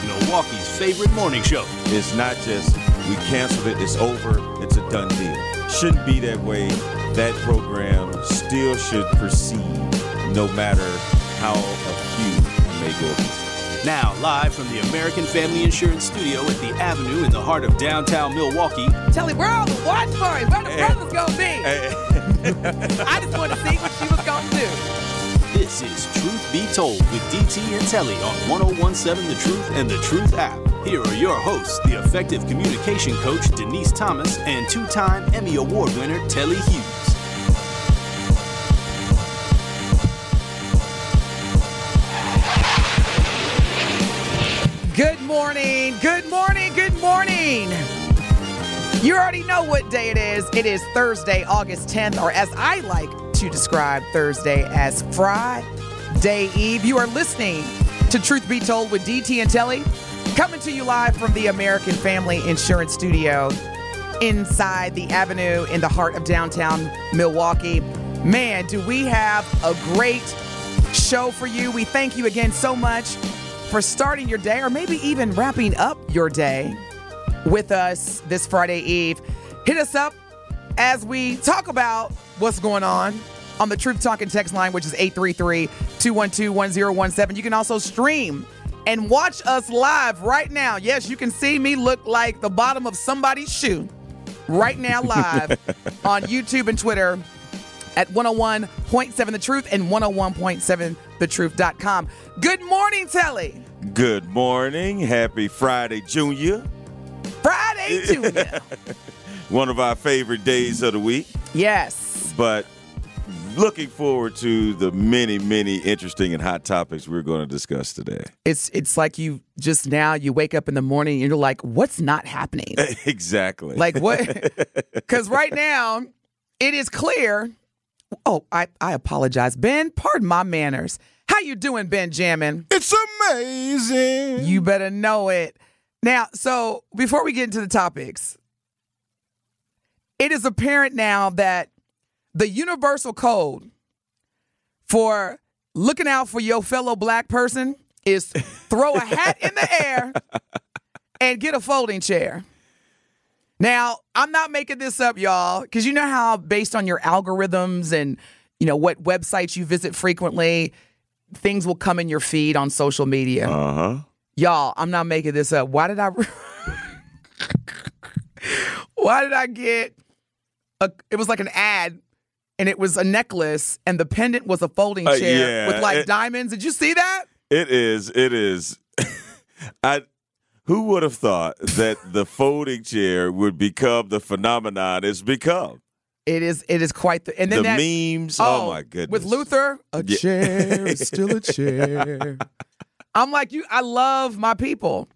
with Milwaukee's favorite morning show. It's not just we canceled it, it's over, it's a done deal. Shouldn't be that way. That program still should proceed no matter how a few may go. Now, live from the American Family Insurance Studio at the Avenue in the heart of downtown Milwaukee, Tell Telly, where all the watch party? Where the eh. brothers gonna be? Eh. I just want to see what she was gonna do. This is Truth Be Told with DT and Telly on 1017 The Truth and The Truth app. Here are your hosts, the effective communication coach Denise Thomas and two time Emmy Award winner Telly Hughes. Good morning. Good morning. Good morning. You already know what day it is. It is Thursday, August 10th, or as I like to describe Thursday as Friday Eve. You are listening to Truth Be Told with DT and Telly, coming to you live from the American Family Insurance Studio inside the Avenue in the heart of downtown Milwaukee. Man, do we have a great show for you. We thank you again so much for starting your day or maybe even wrapping up your day with us this Friday Eve. Hit us up as we talk about what's going on on the Truth Talking text line, which is 833 212 1017. You can also stream and watch us live right now. Yes, you can see me look like the bottom of somebody's shoe right now live on YouTube and Twitter at 101.7 The Truth and 101.7thetruth.com. Good morning, Telly. Good morning. Happy Friday, Junior. Friday, Junior. One of our favorite days of the week. yes. But looking forward to the many, many interesting and hot topics we're going to discuss today. It's it's like you just now you wake up in the morning and you're like, what's not happening? exactly. Like what? Because right now it is clear. Oh, I, I apologize, Ben. Pardon my manners. How you doing, Benjamin? It's amazing. You better know it. Now, so before we get into the topics, it is apparent now that the universal code for looking out for your fellow black person is throw a hat in the air and get a folding chair. Now, I'm not making this up, y'all, because you know how based on your algorithms and you know what websites you visit frequently, things will come in your feed on social media. uh huh. Y'all, I'm not making this up. Why did I Why did I get a it was like an ad and it was a necklace and the pendant was a folding Uh, chair yeah, with like it- diamonds. Did you see that? It is. It is. I. Who would have thought that the folding chair would become the phenomenon it's become? It is it is quite the and then The that memes. Oh, my goodness. With Luther, a Yeah. chair is still a chair. I'm like you. I love my people,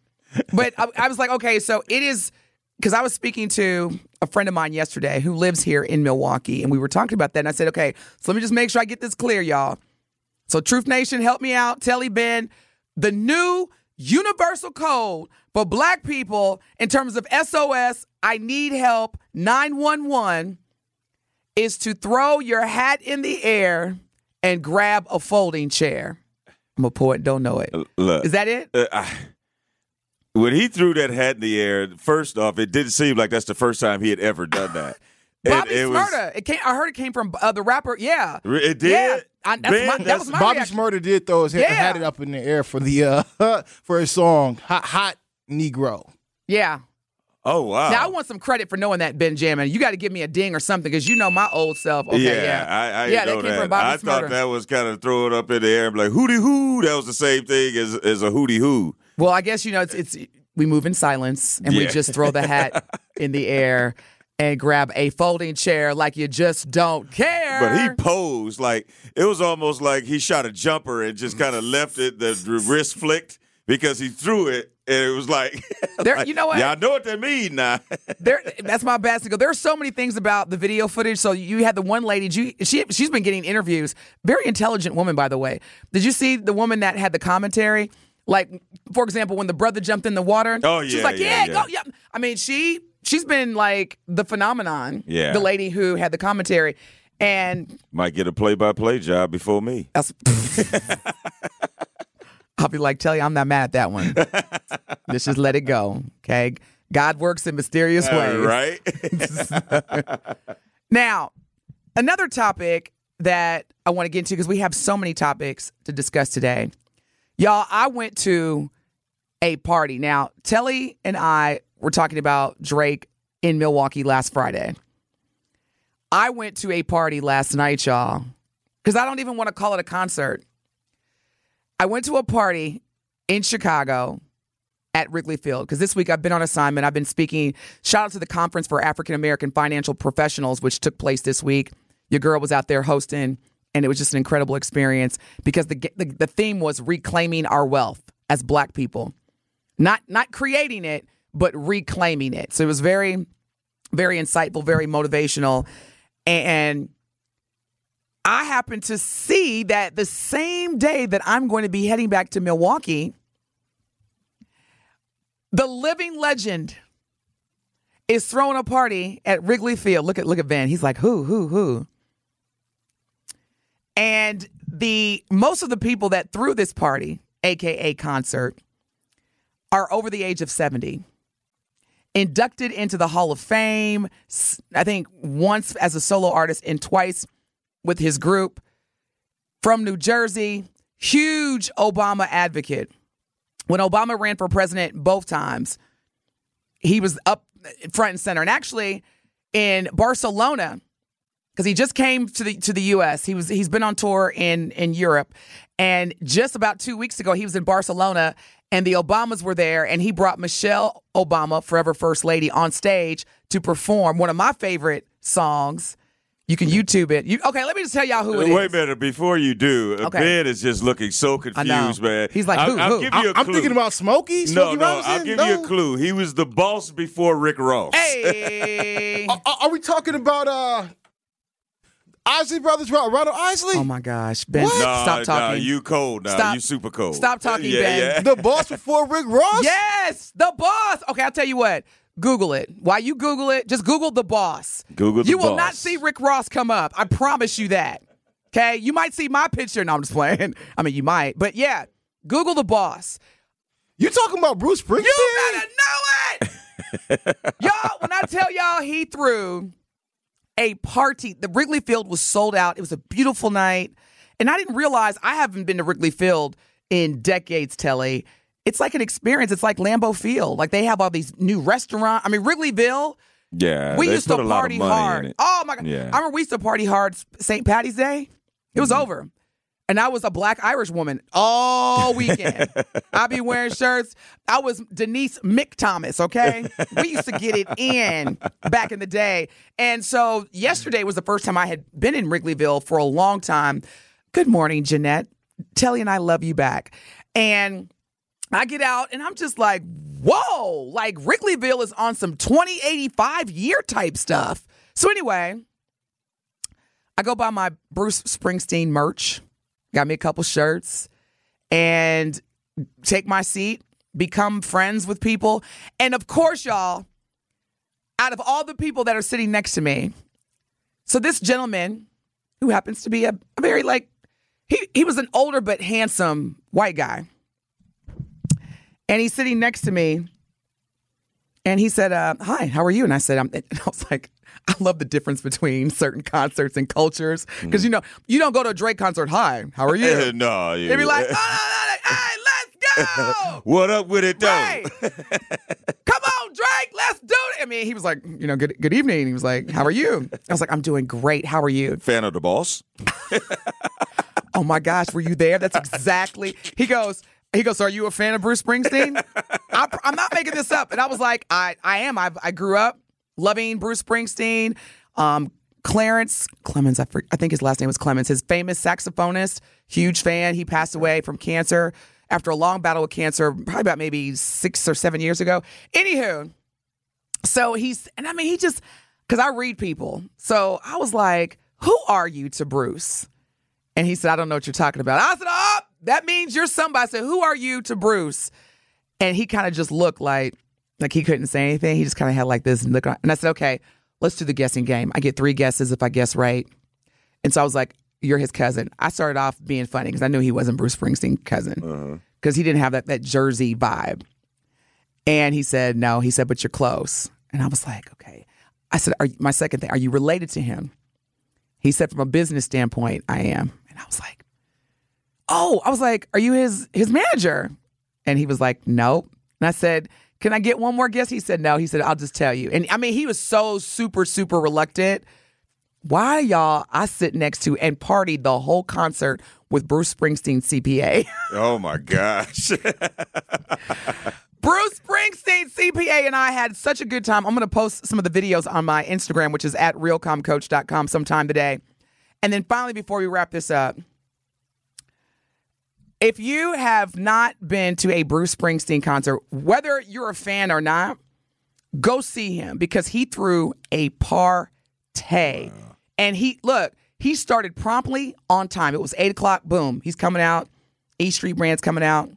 but I, I was like, okay, so it is because I was speaking to a friend of mine yesterday who lives here in Milwaukee, and we were talking about that. And I said, okay, so let me just make sure I get this clear, y'all. So Truth Nation, help me out. Telly Ben, the new universal code for Black people in terms of SOS, I need help 911 is to throw your hat in the air and grab a folding chair. I'm a poet, don't know it. Look, Is that it? uh, I, when he threw that hat in the air, first off, it didn't seem like that's the first time he had ever done that. And Bobby it was- Shmurda. It came. I heard it came from uh, the rapper. Yeah. It did. Yeah. I, that's Ben, my, that that's- was my Bobby reaction. Shmurda did throw his hat, Yeah. had it up in the air for the uh for his song Hot Hot Negro. Yeah. Oh wow. Now I want some credit for knowing that Benjamin. You got to give me a ding or something because you know my old self. Okay, yeah, yeah, I, I yeah. know that came that. from Bobby I thought that was kind of throwing up in the air like hootie hoo. That was the same thing as as a hootie hoo. Well, I guess you know it's it's we move in silence and we just throw the hat in the air and grab a folding chair like you just don't care. But he posed like it was almost like he shot a jumper and just kind of left it, the, wrist flicked because he threw it and it was like, There- like, you know what? Y'all know what that mean now. There, that's my go. There are so many things about the video footage. So you had the one lady. You, she she's been getting interviews. Very intelligent woman, by the way. Did you see the woman that had the commentary? Like, for example, when the brother jumped in the water. Oh, She's yeah, like, yeah, yeah, yeah. go, yeah. I mean, she she's been like the phenomenon. Yeah. The lady who had the commentary, and Might get a play-by-play job before me. that's. I'll be like, tell you, I'm not mad at that one. Let's just let it go. Okay. God works in mysterious ways. Right? Now, another topic that I want to get into because we have so many topics to discuss today. Y'all, I went to a party. Now, Telly and I were talking about Drake in Milwaukee last Friday. I went to a party last night, y'all, because I don't even want to call it a concert. I went to a party in Chicago at Wrigley Field because this week I've been on assignment. I've been speaking. Shout out to the Conference for African American Financial Professionals, which took place this week. Your girl was out there hosting, and it was just an incredible experience because the the, the theme was reclaiming our wealth as Black people, not not creating it, but reclaiming it. So it was very, very insightful, very motivational, and. I happen to see that the same day that I'm going to be heading back to Milwaukee, the living legend is throwing a party at Wrigley Field. Look at look at Van. He's like, who, who, who? And the most of the people that threw this party, aka concert, are over the age of 70. Inducted into the Hall of Fame, I think once as a solo artist and twice with his group from New Jersey, huge Obama advocate when Obama ran for president both times, he was up front and center. And actually, in Barcelona, because he just came to the to the U.S. He was he's been on tour in in Europe, and just about two weeks ago, he was in Barcelona, and the Obamas were there, and he brought Michelle Obama, forever First Lady, on stage to perform one of my favorite songs. You can YouTube it. You, okay, let me just tell y'all who it is. Wait a minute. Before you do, Okay. Ben is just looking so confused, man. He's like, I'll, who, I'll who? give you a I'm clue. thinking about Smokey. no, Smokey no. Robinson? I'll give no? you a clue. He was the boss before Rick Ross. Hey. Are, are we talking about uh Isley Brothers, Ron- Ronald Isley? Oh my gosh, Ben! Nah, Stop nah, talking. you cold now. Stop- You super cold. stop talking, yeah, Ben. Yeah. the boss before Rick Ross? Yes, the boss. Okay, I'll tell you what. Google it. While you Google it, just Google the boss. Google the You will boss. not see Rick Ross come up. I promise you that. Okay, you might see my picture. No, I'm just playing. I mean, you might, but yeah, Google the boss. You talking about Bruce Springsteen? You better know it. y'all, when I tell y'all he threw a party, the Wrigley Field was sold out. It was a beautiful night. And I didn't realize I haven't been to Wrigley Field in decades, Telly. It's like an experience. It's like Lambeau Field. Like they have all these new restaurants. I mean, Wrigleyville, Yeah. we used to put a lot of party hard. Oh my god! Yeah. I remember we used to party hard St. Patty's Day. It was mm-hmm. over. And I was a black Irish woman all weekend. I'd be wearing shirts. I was Denise Mick Thomas, okay? We used to get it in back in the day. And so yesterday was the first time I had been in Wrigleyville for a long time. Good morning, Jeanette. Telly and I love you back. And I get out and I'm just like, whoa, like Wrigleyville is on some 2085 year type stuff. So anyway, I go buy my Bruce Springsteen merch, got me a couple shirts, and take my seat, become friends with people. And of course, y'all, out of all the people that are sitting next to me, so this gentleman who happens to be a, a very like he he was an older but handsome white guy. And he's sitting next to me and he said, uh, Hi, how are you? And I said, I'm, and I was like, I love the difference between certain concerts and cultures. Because, you mm. know, you don't go to a Drake concert, Hi, how are you? Eh, no, you. They'd be like, Oh, no, no, no, hey, let's go. what up with it though? Right. Come on, Drake, let's do it. I mean, he was like, you know, good good evening. He was like, How are you? I was like, I'm doing great. How are you? Fan of the boss? Oh my gosh, were you there? That's exactly. He goes. He goes. So are you a fan of Bruce Springsteen? I, I'm not making this up. And I was like, I, I am. I, I grew up loving Bruce Springsteen. Um, Clarence Clemons, I, I think his last name was Clemons. His famous saxophonist, huge fan. He passed away from cancer after a long battle with cancer, probably about maybe six or seven years ago. Anywho, so he's, and I mean, he just, because I read people. So I was like, who are you to Bruce? And he said, I don't know what you're talking about. I said, oh, that means you're somebody. I said, who are you to Bruce? And he kind of just looked like, like he couldn't say anything. He just kind of had like this look. And I said, okay, let's do the guessing game. I get three guesses if I guess right. And so I was like, you're his cousin. I started off being funny because I knew he wasn't Bruce Springsteen's cousin uh-huh. because he didn't have that, that Jersey vibe. And he said, no. He said, but you're close. And I was like, okay. I said, are, my second thing, are you related to him? He said, from a business standpoint, I am. And I was like, oh, I was like, are you his his manager? And he was like, nope. And I said, can I get one more guess? He said, no. He said, I'll just tell you. And I mean, he was so super, super reluctant. Why y'all I sit next to and partied the whole concert with Bruce Springsteen CPA. Oh my gosh. Bruce Springsteen CPA and I had such a good time. I'm going to post some of the videos on my Instagram, which is at realcomcoach.com sometime today. And then finally, before we wrap this up, if you have not been to a Bruce Springsteen concert, whether you're a fan or not, go see him because he threw a partay. And he, look, he started promptly on time. It was eight o'clock, boom, he's coming out. E Street Band's coming out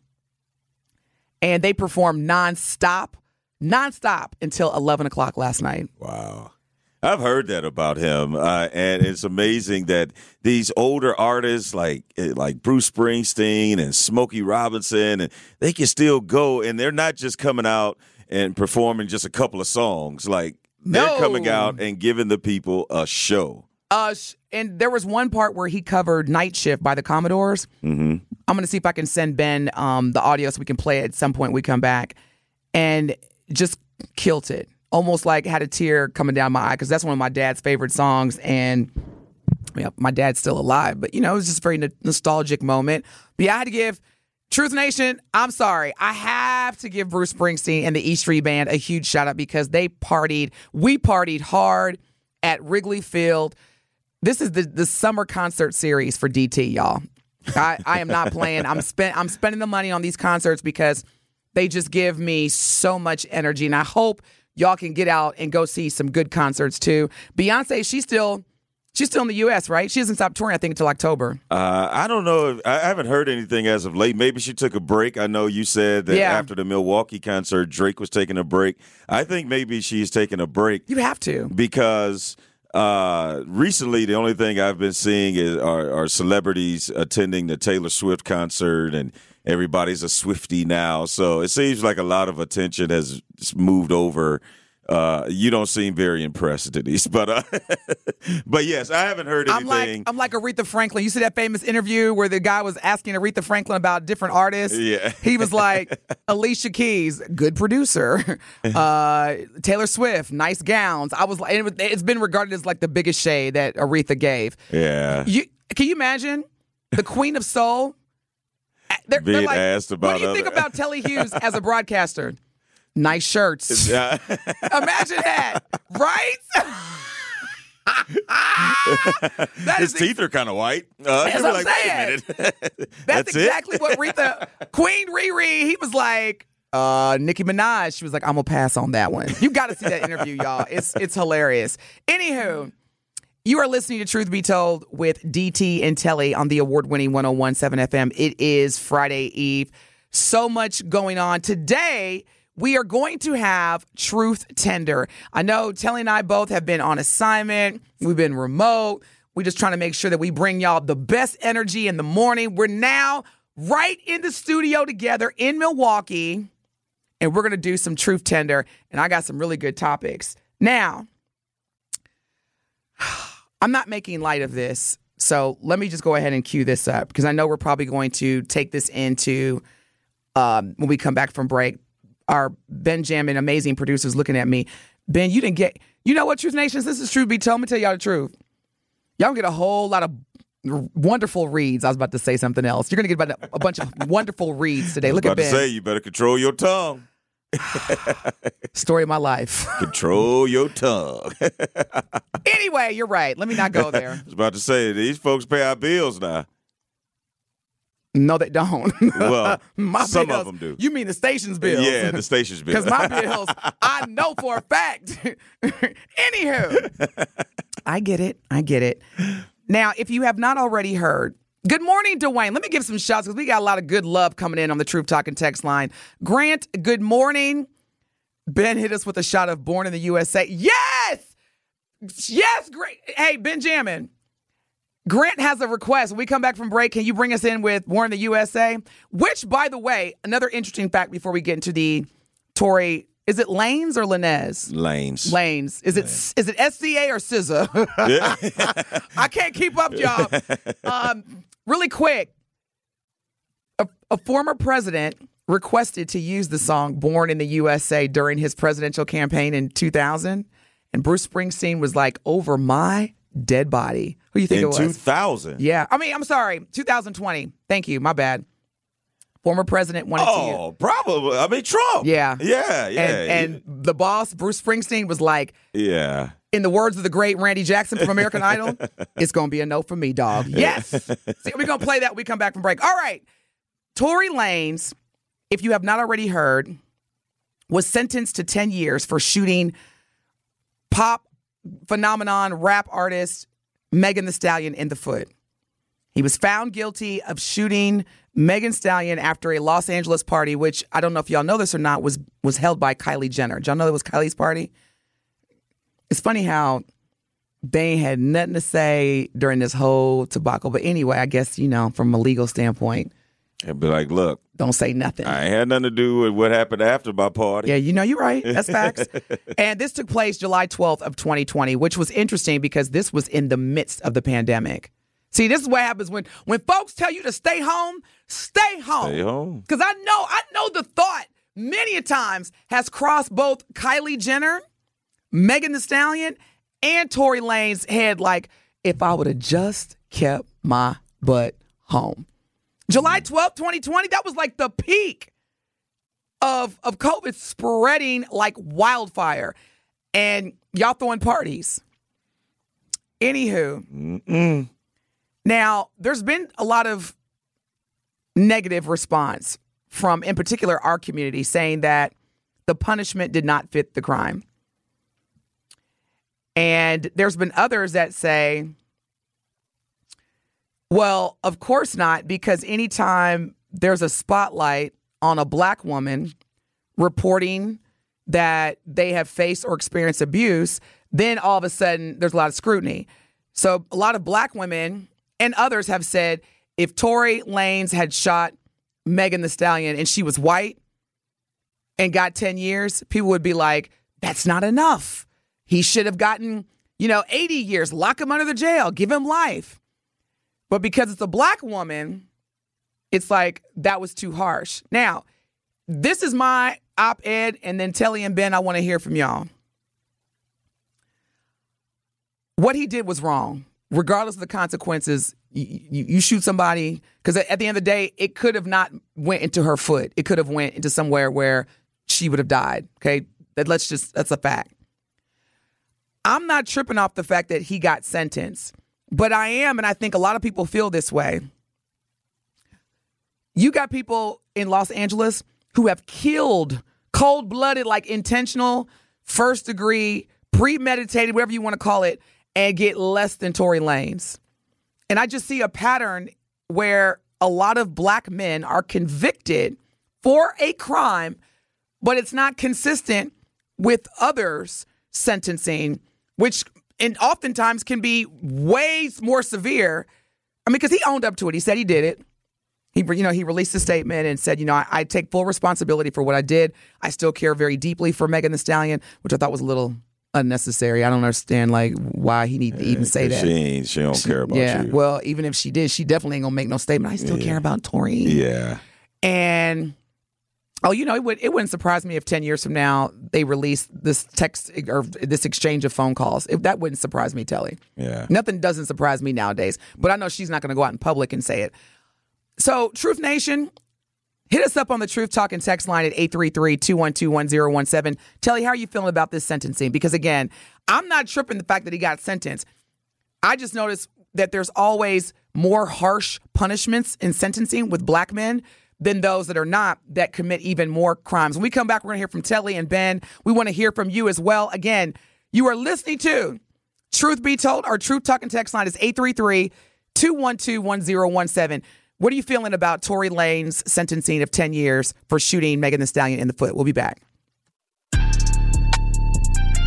and they performed nonstop, nonstop until 11 o'clock last night. Wow. I've heard that about him, uh, and it's amazing that these older artists like eh, like Bruce Springsteen and Smokey Robinson, and they can still go, and they're not just coming out and performing just a couple of songs. Like they're coming out and giving the people a show. Uh, and there was one part where he covered Night Shift by the Commodores. Mm-hmm. I'm going to see if I can send Ben um, the audio so we can play it at some point when we come back. And just killed it. Almost like had a tear coming down my eye because that's one of my dad's favorite songs. And yeah, my dad's still alive, but you know, it was just a very n- nostalgic moment. But yeah, I had to give Truth Nation, I'm sorry. I have to give Bruce Springsteen and the E Street Band a huge shout out because they partied, we partied hard at Wrigley Field. This is the, the summer concert series for DT, y'all. I, I am not playing. I'm spend I'm spending the money on these concerts because they just give me so much energy. And I hope y'all can get out and go see some good concerts too. Beyonce, she's still she's still in the US, right? She hasn't stopped touring, I think, until October. Uh, I don't know. If, I haven't heard anything as of late. Maybe she took a break. I know you said that Yeah. after the Milwaukee concert, Drake was taking a break. I think maybe she's taking a break You have to. because uh, recently the only thing I've been seeing is are, are celebrities attending the Taylor Swift concert, and everybody's a Swifty now. So it seems like a lot of attention has moved over. Uh, you don't seem very impressed, Denise, but uh, but yes, I haven't heard anything. I'm like I'm like Aretha Franklin. You see that famous interview where the guy was asking Aretha Franklin about different artists? Yeah. He was like, Alicia Keys, good producer. Uh, Taylor Swift, nice gowns. I was like, it's been regarded as like the biggest shade that Aretha gave. yeah. You can you imagine the Queen of Soul? They're, they're Being like, asked about What do you think about Telly Hughes as a broadcaster? Nice shirts. Imagine that, right? His is teeth are kind of white. Uh, That's what I'm like, wait a saying. minute. That's, exactly what Retha Queen Riri. He was like, uh, Nicki Minaj. She was like, I'm gonna pass on that one. You got to see that interview, y'all. It's it's hilarious. Anywho. You are listening to Truth Be Told with DT and Telly on the award winning 1017 FM. It is Friday Eve. So much going on. Today, we are going to have Truth Tender. I know Telly and I both have been on assignment, we've been remote. We're just trying to make sure that we bring y'all the best energy in the morning. We're now right in the studio together in Milwaukee, and we're going to do some Truth Tender. And I got some really good topics. Now, I'm not making light of this. So let me just go ahead and cue this up because I know we're probably going to take this into um, when we come back from break. Our Benjamin, amazing producers, looking at me. Ben, you didn't get. You know what, Truth Nations? This is Truth Be Told. Me tell y'all the truth. Y'all get a whole lot of wonderful reads. I was about to say something else. You're gonna get about a, bunch of wonderful reads today. Look at Ben. say you better control your tongue. Story of my life. Control your tongue. Anyway, you're right. Let me not go there. I was about to say these folks pay our bills now. No, they don't. Well, my some bills, of them do. You mean the station's bills? Yeah, the station's bill. Because my bills, I know for a fact. Anywho, I get it. I get it. Now, if you have not already heard, good morning, Dwayne. Let me give some shots because we got a lot of good love coming in on the Truth Talking text line. Grant, good morning. Ben hit us with a shot of Born in the USA. Yes! Yes, great. Hey, Benjamin. Grant has a request. When we come back from break, can you bring us in with Born in the USA? Which, by the way, another interesting fact before we get into the Tory, is it Lanes or Linez? Lanes. Lanes. Is it is it SCA or SZA? I can't keep up, y'all. Um, really quick, a, a former president requested to use the song "Born in the USA" during his presidential campaign in 2000, and Bruce Springsteen was like, "Over my dead body." Who you think In it was? 2000. Yeah, I mean, I'm sorry, 2020. Thank you, my bad. Former president wanted to. Oh, probably. I mean, Trump. Yeah. Yeah, yeah. And, and the boss, Bruce Springsteen, was like, yeah. In the words of the great Randy Jackson from American Idol, it's going to be a no for me, dog. Yes. See, we're going to play that when we come back from break. All right. Tory Lanez, if you have not already heard, was sentenced to 10 years for shooting pop phenomenon rap artist Megan Thee Stallion in the foot. He was found guilty of shooting Megan Stallion after a Los Angeles party, which I don't know if y'all know this or not, was was held by Kylie Jenner. Did y'all know that was Kylie's party? It's funny how they had nothing to say during this whole tobacco. But anyway, I guess, you know, from a legal standpoint, And be like, look, don't say nothing. I ain't had nothing to do with what happened after my party. Yeah, you know, you're right. That's facts. and this took place July 12th of 2020, which was interesting because this was in the midst of the pandemic. See, this is what happens when when folks tell you to stay home, stay home. Stay home. Because I know, I know the thought many a times has crossed both Kylie Jenner, Megan Thee Stallion, and Tory Lane's head. Like, if I would have just kept my butt home. July 12th, 2020, that was like the peak of of COVID spreading like wildfire, and y'all throwing parties. Anywho, now there's been a lot of negative response from, in particular, our community saying that the punishment did not fit the crime, and there's been others that say, well, of course not, because anytime there's a spotlight on a black woman reporting that they have faced or experienced abuse, then all of a sudden there's a lot of scrutiny. So a lot of black women and others have said if Tory Lanez had shot Megan Thee Stallion and she was white and got 10 years, people would be like, that's not enough. He should have gotten, you know, 80 years, lock him under the jail, give him life. But because it's a black woman, it's like that was too harsh. Now, this is my op ed, and then Telly and Ben, I want to hear from y'all. What he did was wrong. Regardless of the consequences, you, you, you shoot somebody because at the end of the day, it could have not went into her foot. It could have went into somewhere where she would have died. Okay, that let's just that's a fact. I'm not tripping off the fact that he got sentenced, but I am, and I think a lot of people feel this way. You got people in Los Angeles who have killed cold blooded, like intentional, first degree, premeditated, whatever you want to call it, and get less than Tory Lanez. And I just see a pattern where a lot of black men are convicted for a crime, but it's not consistent with others' sentencing, which and oftentimes can be way more severe. I mean, because he owned up to it. He said he did it. He, you know, he released a statement and said, you know, I, I take full responsibility for what I did. I still care very deeply for Megan Thee Stallion, which I thought was a little unnecessary. I don't understand like why he need to even say that. She ain't. She don't care about yeah. you. Well, even if she did, she definitely ain't gonna make no statement. I still care about Tory. yeah. And oh, you know, it would it wouldn't surprise me if ten years from now they release this text or this exchange of phone calls. If that wouldn't surprise me, Telly. Yeah. Nothing doesn't surprise me nowadays. But I know she's not going to go out in public and say it. So, Truth Nation, hit us up on the Truth Talking text line at 833-212-1017. Telly, how are you feeling about this sentencing? Because again, I'm not tripping the fact that he got sentenced. I just noticed that there's always more harsh punishments in sentencing with black men than those that are not that commit even more crimes. When we come back, we're going to hear from Telly and Ben. We want to hear from you as well. Again, you are listening to Truth Be Told. Our Truth Talking text line is 833 212 1017. What are you feeling about Tory Lane's sentencing of 10 years for shooting Megan Thee Stallion in the foot? We'll be back.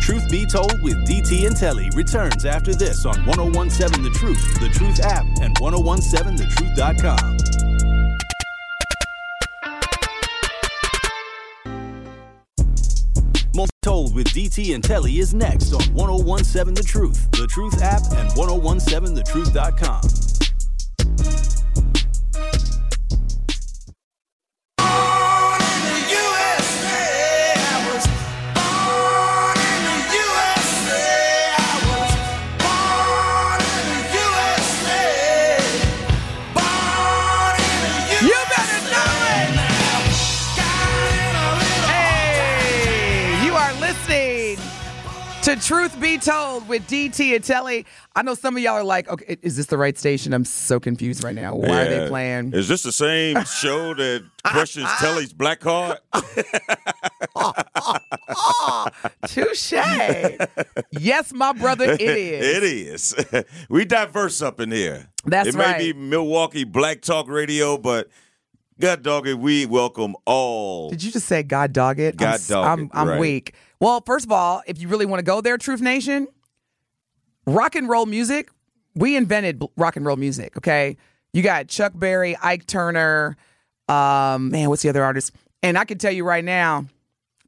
Truth Be Told with DT and Telly returns after this on 1017 The Truth, The Truth app, and 1017thetruth.com. With DT and Telly is next on 1017 The Truth, The Truth app, and 1017thetruth.com. to Truth Be Told with DT and Telly. I know some of y'all are like, okay, is this the right station? I'm so confused right now. Why are they playing? Is this the same show that questions Telly's black card? Touche. yes, my brother, it is. it is. we diverse up in here. That's right. it may be Milwaukee Black Talk Radio, but God dog it, we welcome all. Did you just say God dog it? I'm God s- dog I'm, it, I'm right. weak. Well, first of all, if you really want to go there, Truth Nation, rock and roll music, we invented rock and roll music, okay? You got Chuck Berry, Ike Turner, um, man, what's the other artist? And I can tell you right now,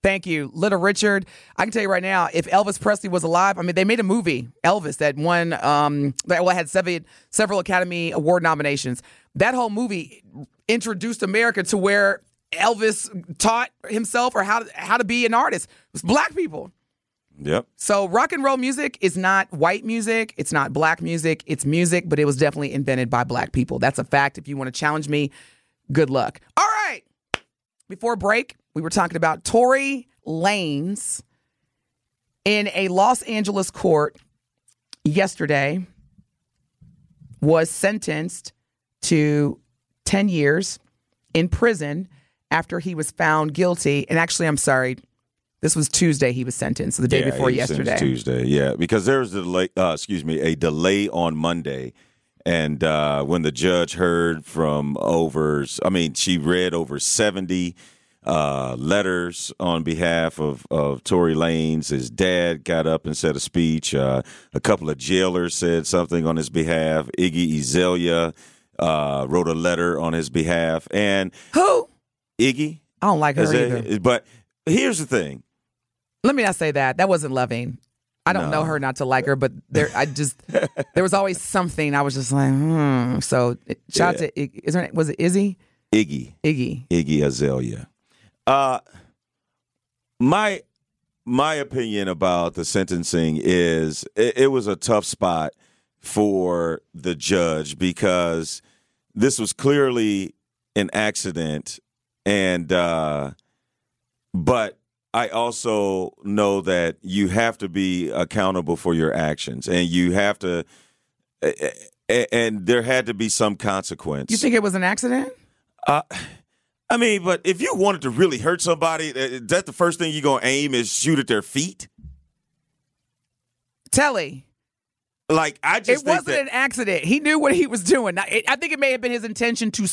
thank you, Little Richard. I can tell you right now, if Elvis Presley was alive, I mean, they made a movie, Elvis, that won, um, that well, had seven, several Academy Award nominations. That whole movie introduced America to where Elvis taught himself or how to, how to be an artist. It was black people. Yep. So rock and roll music is not white music. It's not black music. It's music, but it was definitely invented by black people. That's a fact. If you want to challenge me, good luck. All right. Before break, we were talking about Tory Lanez in a Los Angeles court yesterday was sentenced to 10 years in prison after he was found guilty. And actually, I'm sorry, this was Tuesday he was sentenced, so the day Yeah, before he was sentenced yesterday. Tuesday, yeah, because there was a delay. Uh, excuse me, a delay on Monday, and uh, when the judge heard from over, I mean, she read over seventy uh, letters on behalf of of Tory Lanez. His dad got up and said a speech. Uh, a couple of jailers said something on his behalf. Iggy Azalea uh, wrote a letter on his behalf, and Who? Iggy. I don't like her either. But here's the thing. Let me not say that. That wasn't loving. I don't know her not to like her, but there, I just there was always something. I was just like, hmm. So shout out to is her was it Izzy Iggy. Iggy? Iggy Azalea. Uh my my opinion about the sentencing is it, it was a tough spot for the judge because this was clearly an accident and uh but I also know that you have to be accountable for your actions and you have to and there had to be some consequence. You think it was an accident? Uh, I mean, but if you wanted to really hurt somebody, uh, that's the first thing you're gonna aim is shoot at their feet. Telly, Like I it just think wasn't that, an accident. He knew what he was doing. Now, it- I think it may have been his intention to.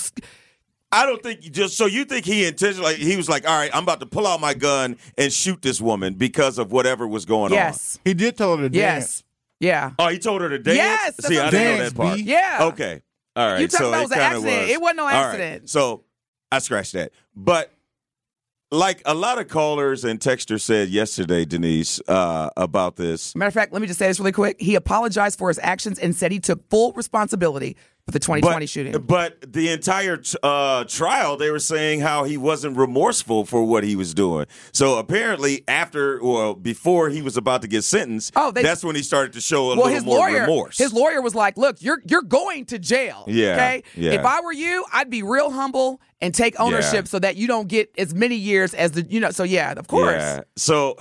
S- I don't think just so you think he intentionally he was like, all right, I'm about to pull out my gun and shoot this woman because of whatever was going on. Yes, He did tell her to yes, yeah. Oh, he told her to dance. Yes, that's See, I didn't know that part. B. Yeah. Okay. All right. You talking so about it was an kinda accident. It wasn't no All right. accident. So I scratched that. But like a lot of callers and texters said yesterday, Denise, uh, about this. Matter of fact, let me just say this really quick. He apologized for his actions and said he took full responsibility the 2020 but, shooting. But the entire uh, trial, they were saying how he wasn't remorseful for what he was doing. So apparently, after or before he was about to get sentenced, Oh, they- that's when he started to show a well, little his more lawyer, remorse. his lawyer was like, "Look, you're you're going to jail. Yeah, Okay. yeah. If I were you, I'd be real humble and take ownership Yeah. so that you don't get as many years as the you know. So yeah, of course. Yeah. So,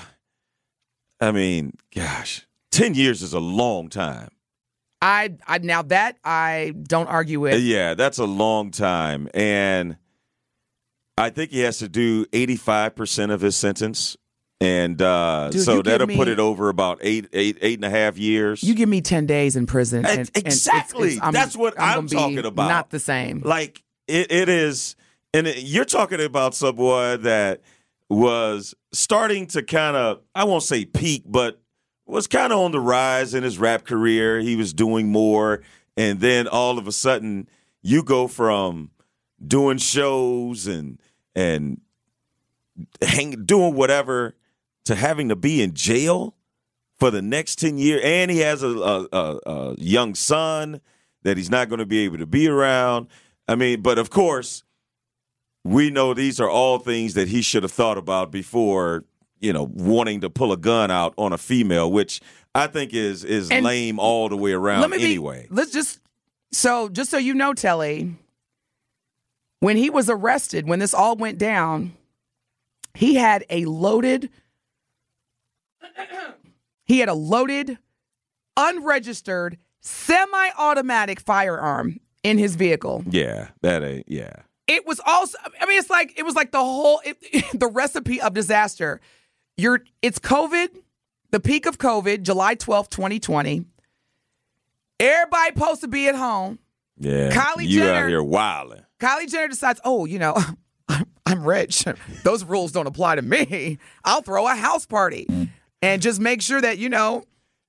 I mean, gosh, ten years is a long time. I, I now that I don't argue with. Yeah, that's a long time. And I think he has to do 85% of his sentence. And uh, Dude, so that'll me- put it over about eight, eight, eight and a half years. You give me ten days in prison. And, Ex- and it's- exactly. it's- That's what I'm be talking about. Not the same. like it, it is and it- you're talking about someone that was starting to kind of i won't say peak but was kind of on the rise in his rap career. He was doing more. And then all of a sudden you go from doing shows and and hang, doing whatever to having to be in jail for the next 10 years and he has a, a, a, a young son that he's not going to be able to be around. I mean but of course we know these are all things that he should have thought about before you know wanting to pull a gun out on a female which i think is is And lame all the way around Let me be- anyway let's just so just so you know, Telly, when he was arrested, when this all went down, he had a loaded. He had a loaded, unregistered, semi-automatic firearm in his vehicle. yeah that ain't yeah it was also i mean it's like it was like the whole it, the recipe of disaster you're it's covid the peak of covid july twelfth, 2020 everybody supposed to be at home. Yeah Kylie you Jenner- out here wilding kylie jenner decides oh you know I'm- i'm rich. Those rules don't apply to me. I'll throw a house party and just make sure that you know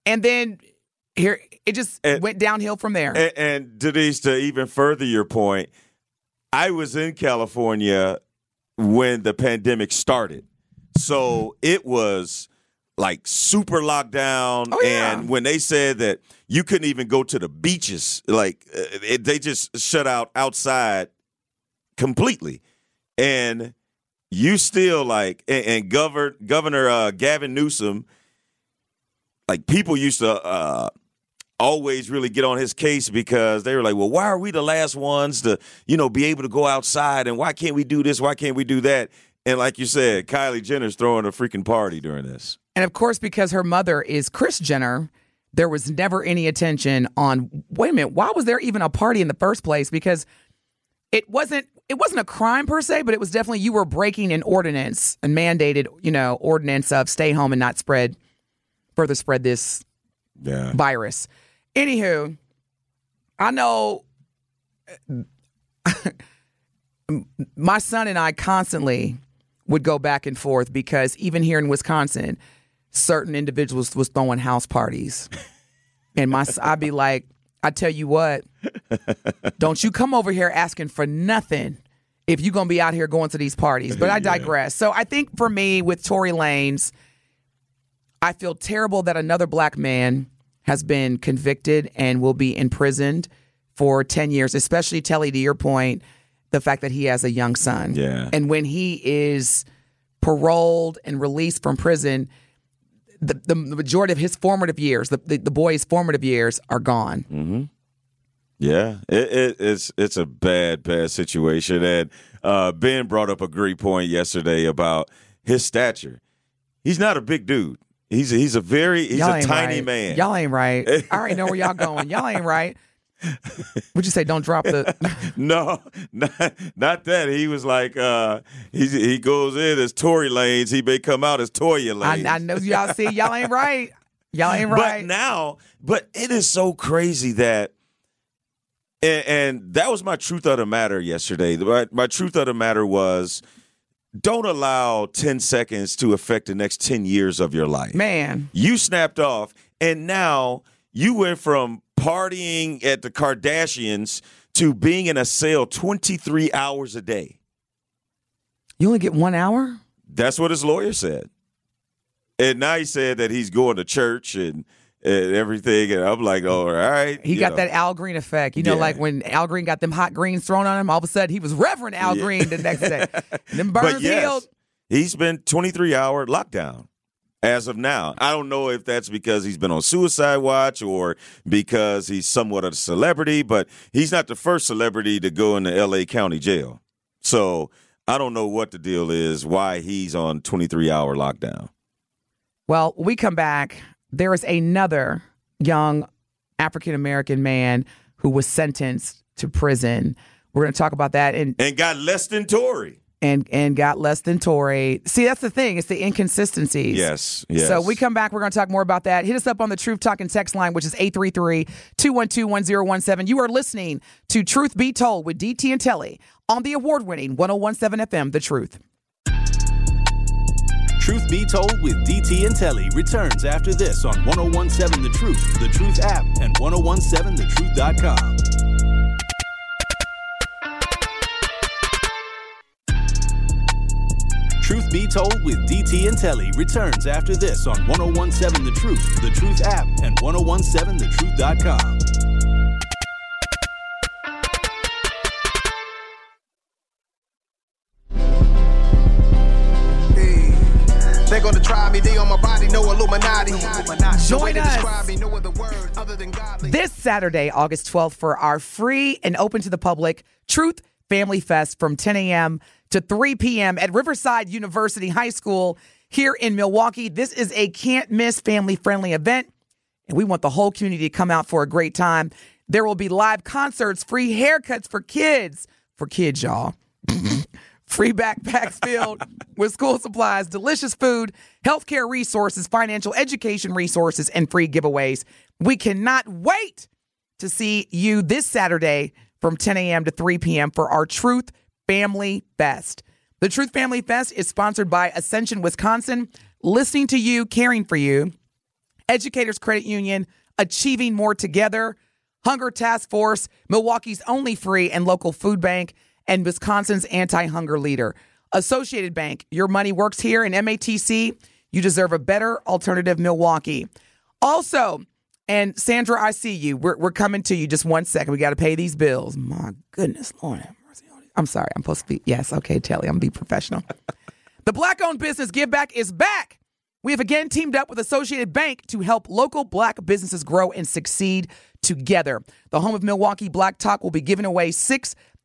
and then here it just And- went downhill from there. And, and Denise, to even further your point, I was in California when the pandemic started. So it was like super lockdown. Oh, yeah. And when they said that you couldn't even go to the beaches, like uh, it, they just shut out outside completely. And you still like, and, and Governor, Governor uh, Gavin Newsom, like people used to, uh, always really get on his case because they were like, well, why are we the last ones to, you know, be able to go outside and why can't we do this? Why can't we do that? And like you said, Kylie Jenner's throwing a freaking party during this. And of course, because her mother is Kris Jenner, there was never any attention on wait a minute, why was there even a party in the first place? Because it wasn't it wasn't a crime per se, but it was definitely you were breaking an ordinance, a mandated, you know, ordinance of stay home and not spread further spread this Yeah. virus. Anywho, I know my son and I constantly would go back and forth because even here in Wisconsin, certain individuals was throwing house parties, and my I'd be like, I tell you what, don't you come over here asking for nothing if you're gonna be out here going to these parties. But I digress. So I think for me with Tory Lanez, I feel terrible that another black man has been convicted and will be imprisoned for 10 years, especially Telly, to your point, the fact that he has a young son. Yeah. And when he is paroled and released from prison, the, the majority of his formative years, the, the, the boy's formative years, are gone. Yeah, it, it, it's it's a bad, bad situation. And uh, Ben brought up a great point yesterday about his stature. He's not a big dude. He's a, he's a very he's y'all a tiny right. man. Y'all ain't right. I already know where y'all going. Y'all ain't right. Would you say don't drop the? No, not, not that. He was like, uh, he he goes in as Tory Lanez. He may come out as Toya I, Lanes. I know y'all see. Y'all ain't right. Y'all ain't right. But now, but it is so crazy that, and, and that was my truth of the matter yesterday. My, my truth of the matter was, don't allow ten seconds to affect the next ten years of your life. Man, You snapped off, and now you went from partying at the Kardashians to being in a cell 23 hours a day. you only get one hour. That's what his lawyer said. And now he said that he's going to church and, and everything. And I'm like, oh, all right. He got know. that Al Green effect. You know, Yeah. like when Al Green got them hot greens thrown on him, all of a sudden he was Reverend Al Yeah. Green the next day. And them burns yes, healed. he's been 23 hour lockdown as of now. I don't know if that's because he's been on suicide watch or because he's somewhat of a celebrity, but he's not the first celebrity to go into LA County jail. So I don't know what the deal is, why he's on 23 hour lockdown. Well, we come back. There is another young African American man who was sentenced to prison. We're going to talk about that and And got less than Tory. And and got less than Tory. See, that's the thing; it's the inconsistencies. Yes, yes. So we come back. We're going to talk more about that. Hit us up on the Truth Talking text line, which is 833-212-1017. You are listening to Truth Be Told with DT and Telly on the award-winning 1017 FM. The Truth. Truth Be Told with DT and Telly returns after this on 1017 The Truth, The Truth app, and 1017thetruth.com. Truth Be Told with DT and Telly returns after this on 1017 The Truth, The Truth app, and 1017thetruth.com. Hey, They gonna try me, they on my body, no Illuminati. Join to us. describe me, no other word other than godly. This Saturday, August 12th, for our free and open to the public Truth Family Fest from 10 a.m. to 3 p.m. at Riverside University High School here in Milwaukee. This is a can't miss family friendly event, and we want the whole community to come out for a great time. There will be live concerts, free haircuts for kids, for kids, y'all. Free backpacks filled with school supplies, delicious food, healthcare resources, financial education resources, and free giveaways. We cannot wait to see you this Saturday from 10 a.m. to 3 p.m. for our Truth Family Fest. The Truth Family Fest is sponsored by Ascension Wisconsin, listening to you, caring for you, Educators Credit Union, Achieving More Together, Hunger Task Force, Milwaukee's only free and local food bank, and Wisconsin's anti hunger leader. Associated Bank, your money works here in MATC. You deserve a better alternative, Milwaukee. Also, and Sandra, I see you. We're, we're coming to you. Just one second. We got to pay these bills. My goodness, Lord have mercy on you. I'm sorry. I'm supposed to be. Yes, okay, Telly. I'm be professional. The black owned business Give Back is back. We have again teamed up with Associated Bank to help local black businesses grow and succeed together. The home of Milwaukee Black Talk will be giving away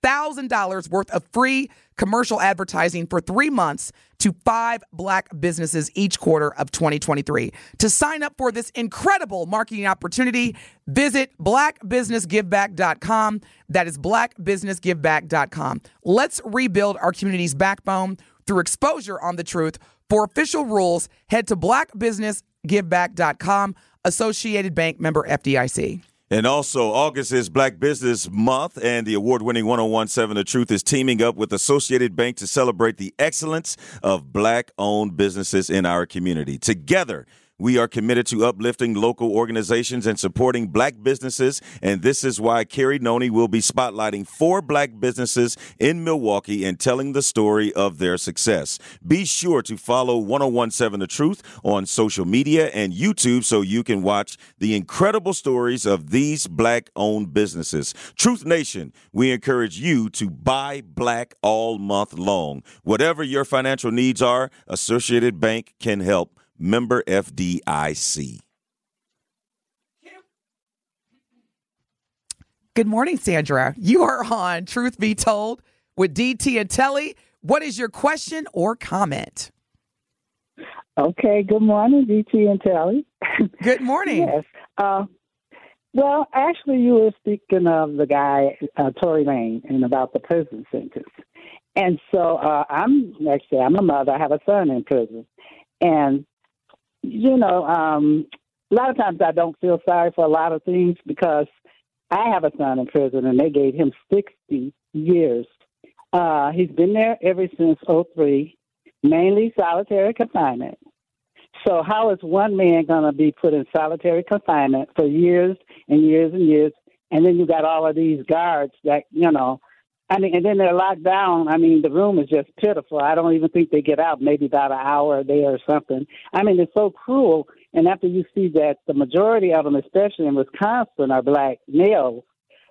$6,000 worth of free commercial advertising for three months to five black businesses each quarter of 2023. To sign up for this incredible marketing opportunity, visit blackbusinessgiveback.com. That is blackbusinessgiveback.com. Let's rebuild our community's backbone through exposure on the truth. For official rules, head to blackbusinessgiveback.com. Associated Bank member FDIC. And also, August is Black Business Month, and the award winning 1017 The Truth is teaming up with Associated Bank to celebrate the excellence of black owned businesses in our community. Together, we are committed to uplifting local organizations and supporting black businesses, and this is why Carrie Noni will be spotlighting four black businesses in Milwaukee and telling the story of their success. Be sure to follow 1017 The Truth on social media and YouTube so you can watch the incredible stories of these black owned businesses. Truth Nation, we encourage you to buy black all month long. Whatever your financial needs are, Associated Bank can help. Member FDIC. Good morning, Sandra. You are on Truth Be Told with DT and Telly. What is your question or comment? Okay, good morning, DT and Telly. Good morning. yes. Uh, well, actually, you were speaking of the guy, uh, Tory Lane, and about the prison sentence. And so uh, I'm, actually, I'm a mother. I have a son in prison. And, you know, um, a lot of times I don't feel sorry for a lot of things because I have a son in prison and they gave him 60 years. Uh, he's been there ever since '03, mainly solitary confinement. So how is one man going to be put in solitary confinement for years and years and years, and then you got all of these guards that you know, I mean, and then they're locked down. I mean, the room is just pitiful. I don't even think they get out. Maybe about an hour a day or something. I mean, it's so cruel. And after you see that the majority of them, especially in Wisconsin, are black males,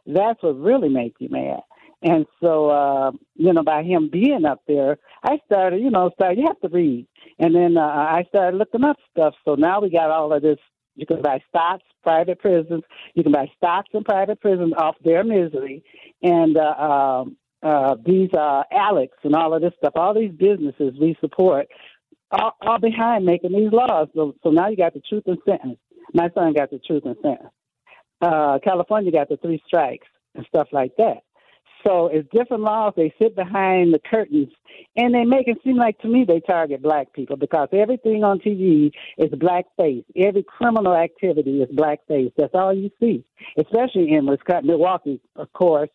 that's what really makes you mad. And so, uh, you know, by him being up there, I started, you know, started, you have to read. And then uh, I started looking up stuff. So now we got all of this. You can buy stocks, private prisons. You can buy stocks in private prisons off their misery. And uh, um, uh, these uh, Alex and all of this stuff, all these businesses we support, are, are behind making these laws. So, so now you got the truth and sentence. My son got the truth and sentence. Uh, California got the three strikes and stuff like that. So it's different laws. They sit behind the curtains and they make it seem like to me they target black people because everything on TV is blackface. Every criminal activity is blackface. That's all you see, especially in Wisconsin, Milwaukee, of course.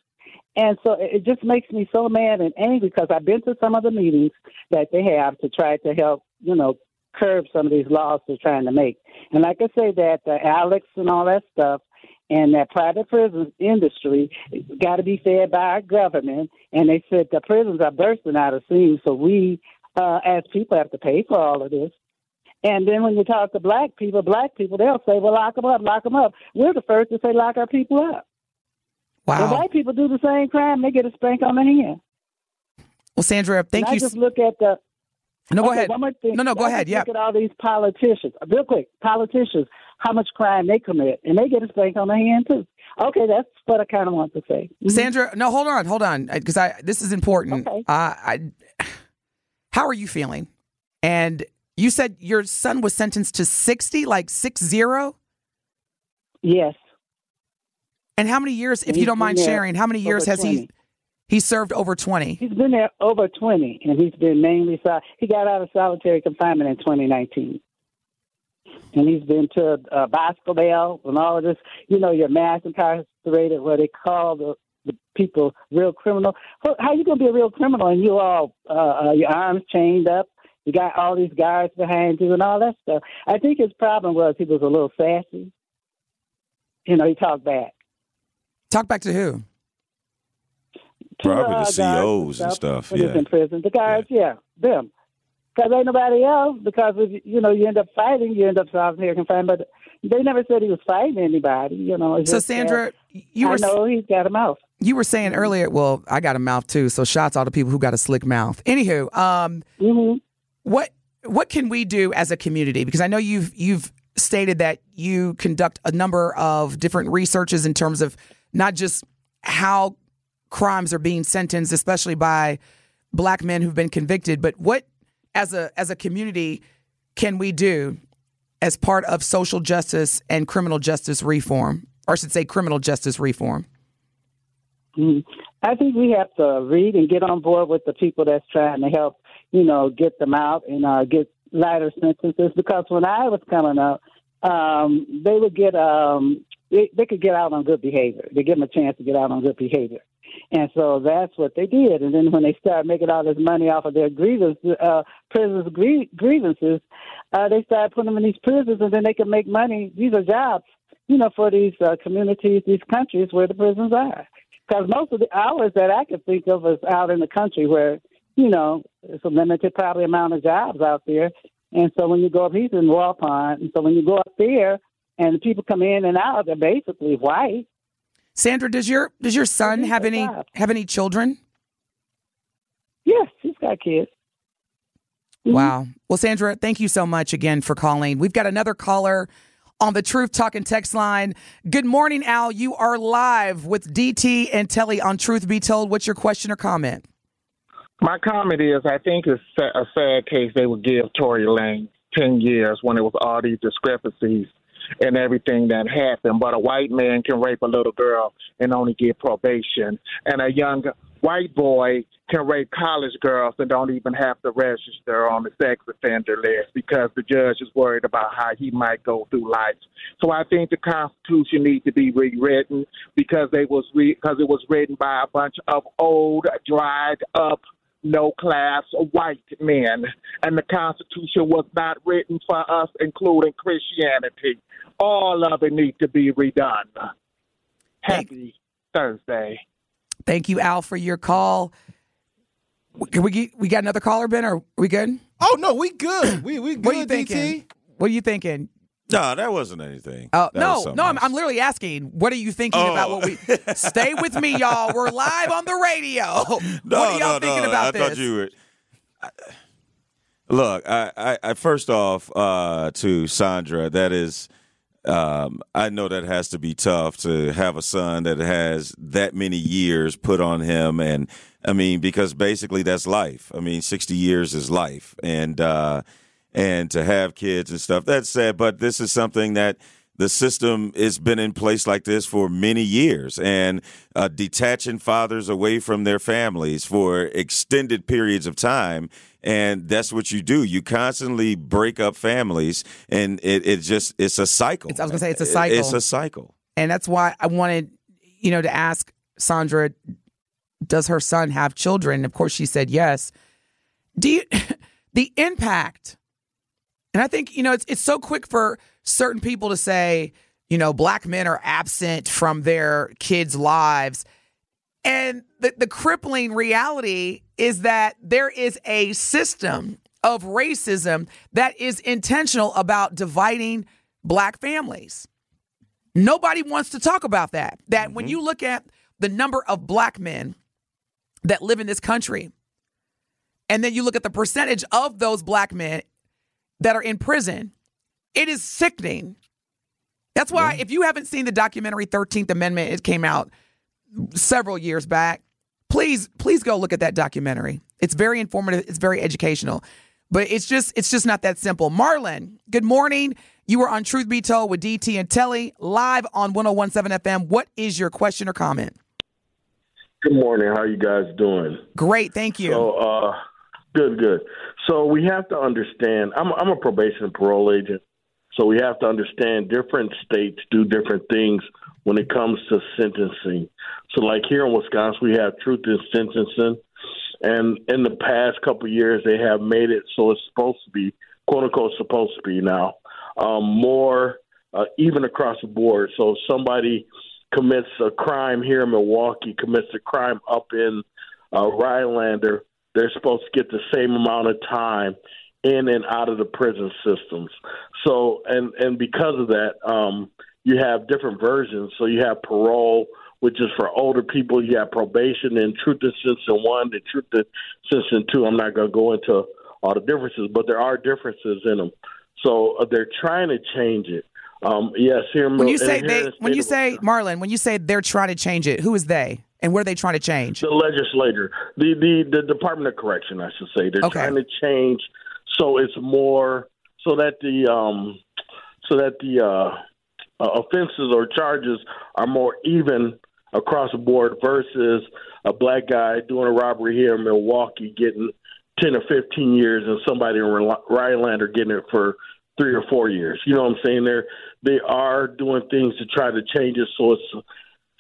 And so it just makes me so mad and angry because I've been to some of the meetings that they have to try to help, you know, curb some of these laws they're trying to make. And like I say, that the Alex and all that stuff, and that private prison industry got to be fed by our government. And they said the prisons are bursting out of steam, so we, uh, as people, have to pay for all of this. And then when you talk to black people, black people, they'll say, well, lock them up, lock them up. We're the first to say lock our people up. Wow. When white people do the same crime, they get a spank on the hand. Well, Sandra, thank and you. I just look at the. No, go okay, ahead. One more thing. No, no, go ahead. Yeah. Look at all these politicians. Real quick, politicians, how much crime they commit, and they get a spank on the hand too. Okay, that's what I kind of want to say. Mhm. Sandra, no, hold on, hold on, because I this is important. Okay. Uh, I, how are you feeling? And you said your son was sentenced to sixty, like six zero. Yes. And how many years, if you don't mind there sharing, how many years over has 20. he served over twenty? He's been there over 20, and he's been mainly he got out of solitary confinement in 2019. And he's been to uh, Boscobel and all of this. You know, your mass incarcerated, where they call the, the people real criminal. How, how you gonna be a real criminal and you all uh, uh, your arms chained up? You got all these guards behind you and all that stuff. I think his problem was he was a little sassy. You know, he talked back. Talk back to who? To, Probably the CEOs guards COs and stuff, when he's yeah. in prison. The guys, yeah, them. Because ain't nobody else. Because if you know you end up fighting, you end up solitary confinement. But they never said he was fighting anybody. You know. So, just that Sandra, you I were know he's got a mouth. you were saying earlier. Well, I got a mouth too. So, shots all the people who got a slick mouth. Anywho, um, hmm what what can we do as a community? Because I know you've you've stated that you conduct a number of different researches in terms of not just how crimes are being sentenced, especially by black men who've been convicted, but what as a as a community can we do as part of social justice and criminal justice reform, or I should say criminal justice reform? hmm I think we have to read and get on board with the people that's trying to help. You know, get them out and uh, get lighter sentences. Because when I was coming up, um, they would get um, they, they could get out on good behavior. They give them a chance to get out on good behavior. And so that's what they did. And then when they started making all this money off of their grievances, uh, prisoners' grie- grievances, uh, they started putting them in these prisons, and then they could make money. These are jobs, you know, for these uh, communities, these countries where the prisons are. Because most of the hours that I can think of is out in the country where, you know, it's a limited probably amount of jobs out there. And so when you go up, he's in Waupun. And so when you go up there and the people come in and out, they're basically white. Sandra, does your does your son have any have any children? Yes, he's got kids. Mhm. Wow. Well, Sandra, thank you so much again for calling. We've got another caller on the Truth Talking text line. Good morning, Al. You are live with DT and Telly on Truth Be Told. What's your question or comment? My comment is, I think it's a sad case they would give Tory Lane ten years when it was all these discrepancies and everything that happened. But a white man can rape a little girl and only get probation, and a young white boy can rape college girls and don't even have to register on the sex offender list because the judge is worried about how he might go through life. So I think the Constitution needs to be rewritten because they was re- because it was written by a bunch of old, dried up no class white men. And the Constitution was not written for us, including Christianity. All of it needs to be redone. Happy Thursday. Thank you, Al, for your call. Can we get, we got another caller, Ben? Or are we good? Oh no, we good. We we good. What are you DT. thinking? What are you thinking? No, that wasn't anything. Oh That no, no! I'm. I'm literally asking. What are you thinking Oh. about? What we stay with me, y'all. We're live on the radio. No, what are y'all no, thinking no. about I this? thought you were. I- Look, I, I, I first off uh, to Sandra, that is, um, I know that has to be tough to have a son that has that many years put on him, and I mean because basically that's life. I mean, sixty years is life, and uh, and to have kids and stuff. That's sad, but this is something that the system has been in place like this for many years and uh, detaching fathers away from their families for extended periods of time. And that's what you do. You constantly break up families, and it, it just it's a cycle. It's, I was gonna say it's a cycle. It's a cycle, and that's why I wanted you know to ask Sandra, does her son have children? Of course, she said yes. Do you the impact? And I think you know it's it's so quick for certain people to say, you know, black men are absent from their kids' lives. And the, the crippling reality is that there is a system of racism that is intentional about dividing black families. Nobody wants to talk about that. That mm-hmm. when you look at the number of black men that live in this country, and then you look at the percentage of those black men that are in prison, it is sickening. That's why, yeah. if you haven't seen the documentary 13th Amendment, it came out several years back. Please, please go look at that documentary. It's very informative, it's very educational. But it's just it's just not that simple. Marlon, good morning. You were on Truth Be Told with DT and Telly live on 1017 FM. What is your question or comment? Good morning. How are you guys doing? Great, thank you. So, uh, good, good. So we have to understand. I'm, I'm a probation and parole agent, so we have to understand different states do different things when it comes to sentencing. So, like here in Wisconsin, we have truth in sentencing, and in the past couple of years, they have made it so it's supposed to be quote unquote supposed to be now um, more uh, even across the board. So, if somebody commits a crime here in Milwaukee, commits a crime up in uh, Rhinelander, they're supposed to get the same amount of time in and out of the prison systems. So, and and because of that, um, you have different versions. So you have parole, which is for older people. You have probation and truth and sentencing one, and truth and sentencing two. I'm not going to go into all the differences, but there are differences in them. So uh, they're trying to change it. Um, yes, here when you say they, when you say Marlon, when you say they're trying to change it, who is they? And what are they trying to change? The legislator, the the, the Department of Correction, I should say. They're okay. trying to change so it's more so that the um, so that the uh, uh, offenses or charges are more even across the board versus a black guy doing a robbery here in Milwaukee getting 10 or 15 years and somebody in Rhinelander getting it for three or four years. You know what I'm saying? They're, they are doing things to try to change it so it's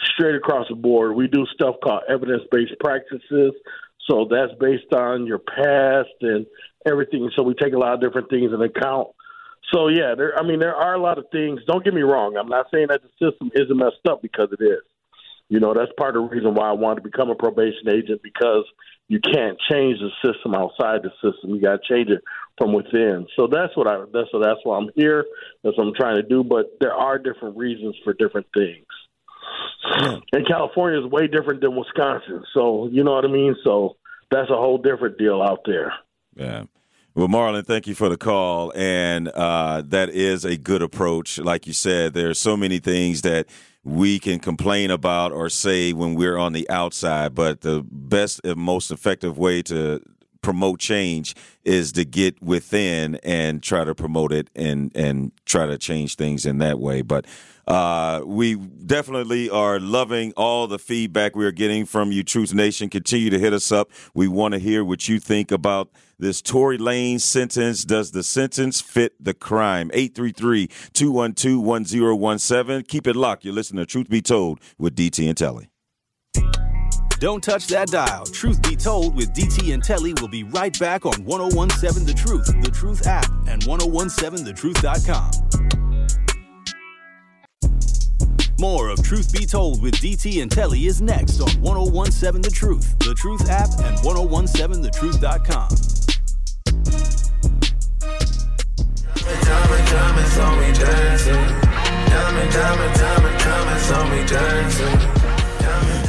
straight across the board. We do stuff called evidence based practices. So that's based on your past and everything. So we take a lot of different things into account. So yeah, there. I mean, there are a lot of things. Don't get me wrong. I'm not saying that the system isn't messed up because it is. You know, that's part of the reason why I wanted to become a probation agent because you can't change the system outside the system. You got to change it from within. So that's what I. That's so that's why I'm here. That's what I'm trying to do. But there are different reasons for different things. Yeah. And California is way different than Wisconsin. So you know what I mean. So that's a whole different deal out there. Yeah. Well, Marlon, thank you for the call. And uh, that is a good approach. Like you said, there are so many things that we can complain about or say when we're on the outside, but the best and most effective way to promote change is to get within and try to promote it and and try to change things in that way. But uh, we definitely are loving all the feedback we are getting from you, Truth Nation. Continue to hit us up. We want to hear what you think about this Tory Lanez sentence. Does the sentence fit the crime? 833 212 1017. Keep it locked. You're listening to Truth Be Told with DT and Telly. Don't touch that dial. Truth Be Told with DT and Telly will be right back on 1017 The Truth, The Truth app, and 1017thetruth.com. More of Truth Be Told with DT and Telly is next on 1017 The Truth, The Truth app, and 1017thetruth.com. Diamond, diamonds on me dancing. Diamond, diamond, diamond, diamonds on me dancing.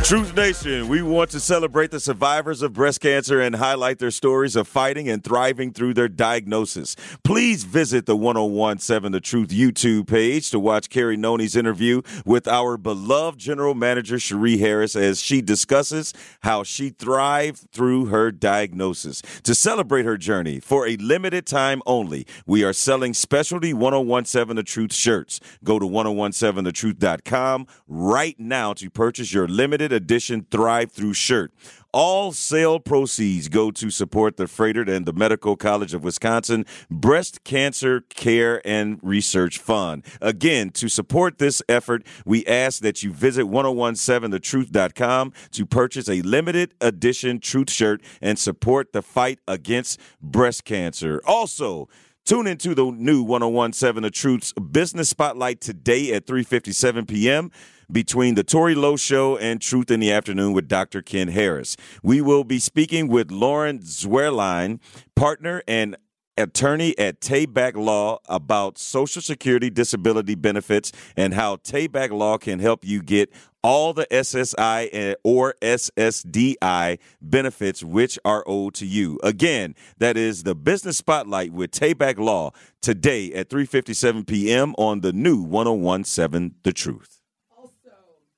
Truth Nation, we want to celebrate the survivors of breast cancer and highlight their stories of fighting and thriving through their diagnosis. Please visit the 1017 The Truth YouTube page to watch Carrie Noni's interview with our beloved General Manager Cherie Harris as she discusses how she thrived through her diagnosis. To celebrate her journey, for a limited time only, we are selling specialty 1017 The Truth shirts. Go to 1017thetruth.com right now to purchase your limited edition Thrive Through shirt. All sale proceeds go to support the Froedtert and the Medical College of Wisconsin Breast Cancer Care and Research Fund. Again, to support this effort, we ask that you visit 1017thetruth.com to purchase a limited edition Truth shirt and support the fight against breast cancer. Also, Tune into the new 1017 The Truth's Business Spotlight today at 3:57 p.m. between the Tori Lowe Show and Truth in the Afternoon with Dr. Ken Harris. We will be speaking with Lauren Zwerline, partner and attorney at Tayback Law about Social Security disability benefits and how Tayback Law can help you get all the SSI or SSDI benefits which are owed to you. Again, that is the Business Spotlight with Tayback Law today at 3:57 p.m. on the new 1017 The Truth.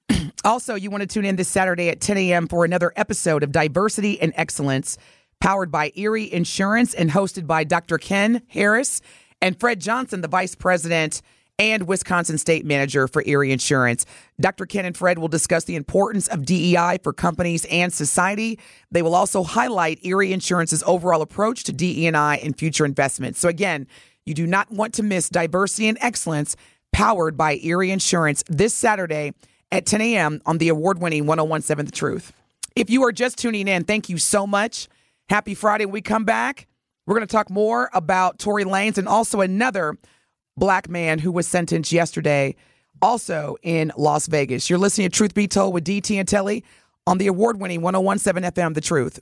Also, you want to tune in this Saturday at 10 a.m. for another episode of Diversity and Excellence powered by Erie Insurance and hosted by Dr. Ken Harris and Fred Johnson, the vice president and Wisconsin state manager for Erie Insurance. Dr. Ken and Fred will discuss the importance of DEI for companies and society. They will also highlight Erie Insurance's overall approach to DE&I and future investments. So again, you do not want to miss Diversity and Excellence powered by Erie Insurance this Saturday at 10 a.m. on the award-winning 1017 The Truth. If you are just tuning in, thank you so much. Happy Friday. When we come back, we're going to talk more about Tory Lanez and also another black man who was sentenced yesterday, also in Las Vegas. You're listening to Truth Be Told with DT and Telly on the award winning 1017 FM, The Truth.